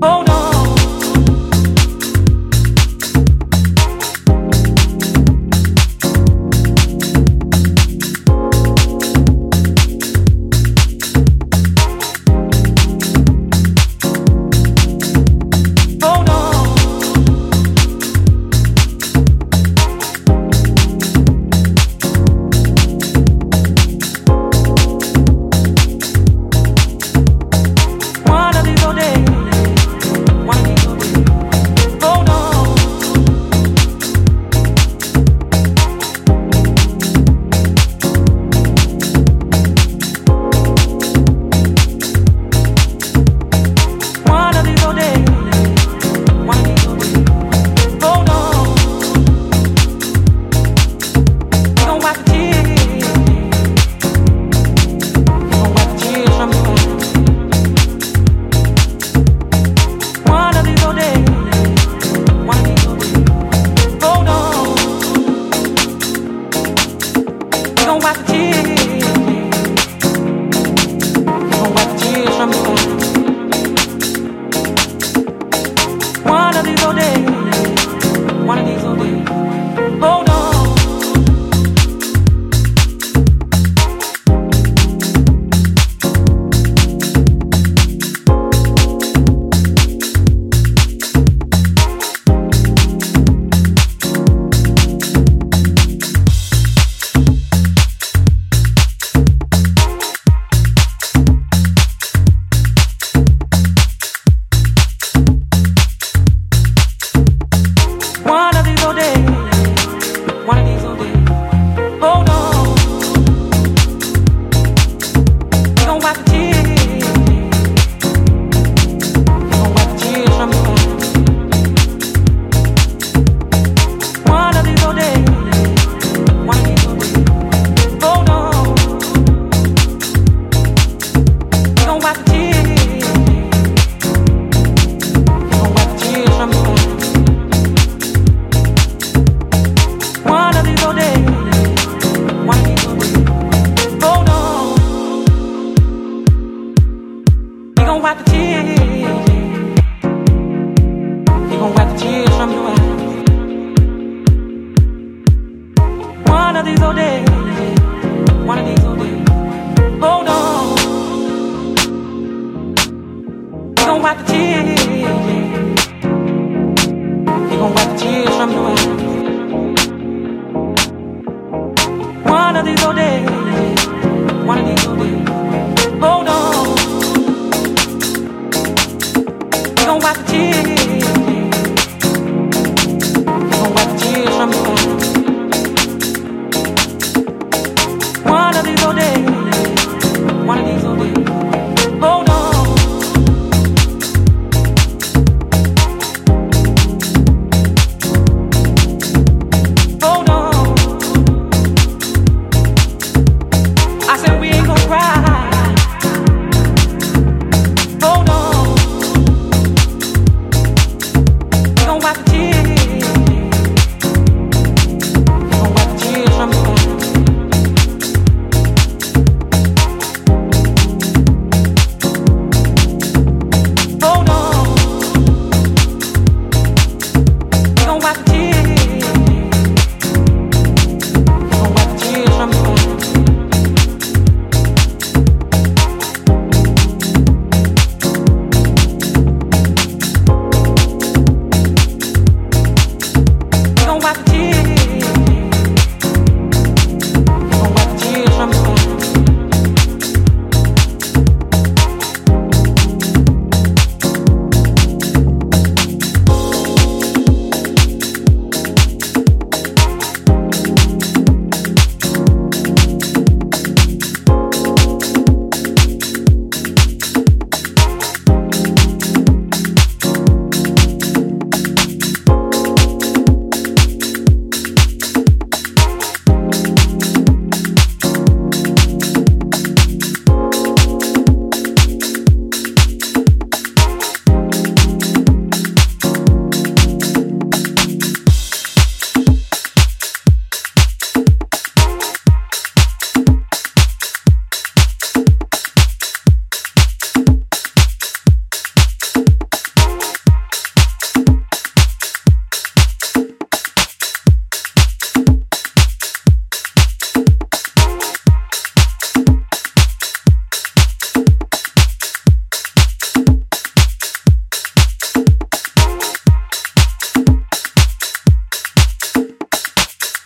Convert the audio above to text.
Oh wipe the tears. He gon' wipe the tears from your eyes. One of these old days. One of these old days. Hold on. He gon' wipe the tears. He gon' wipe the tears from your eyes. One of these old days. One of these old days.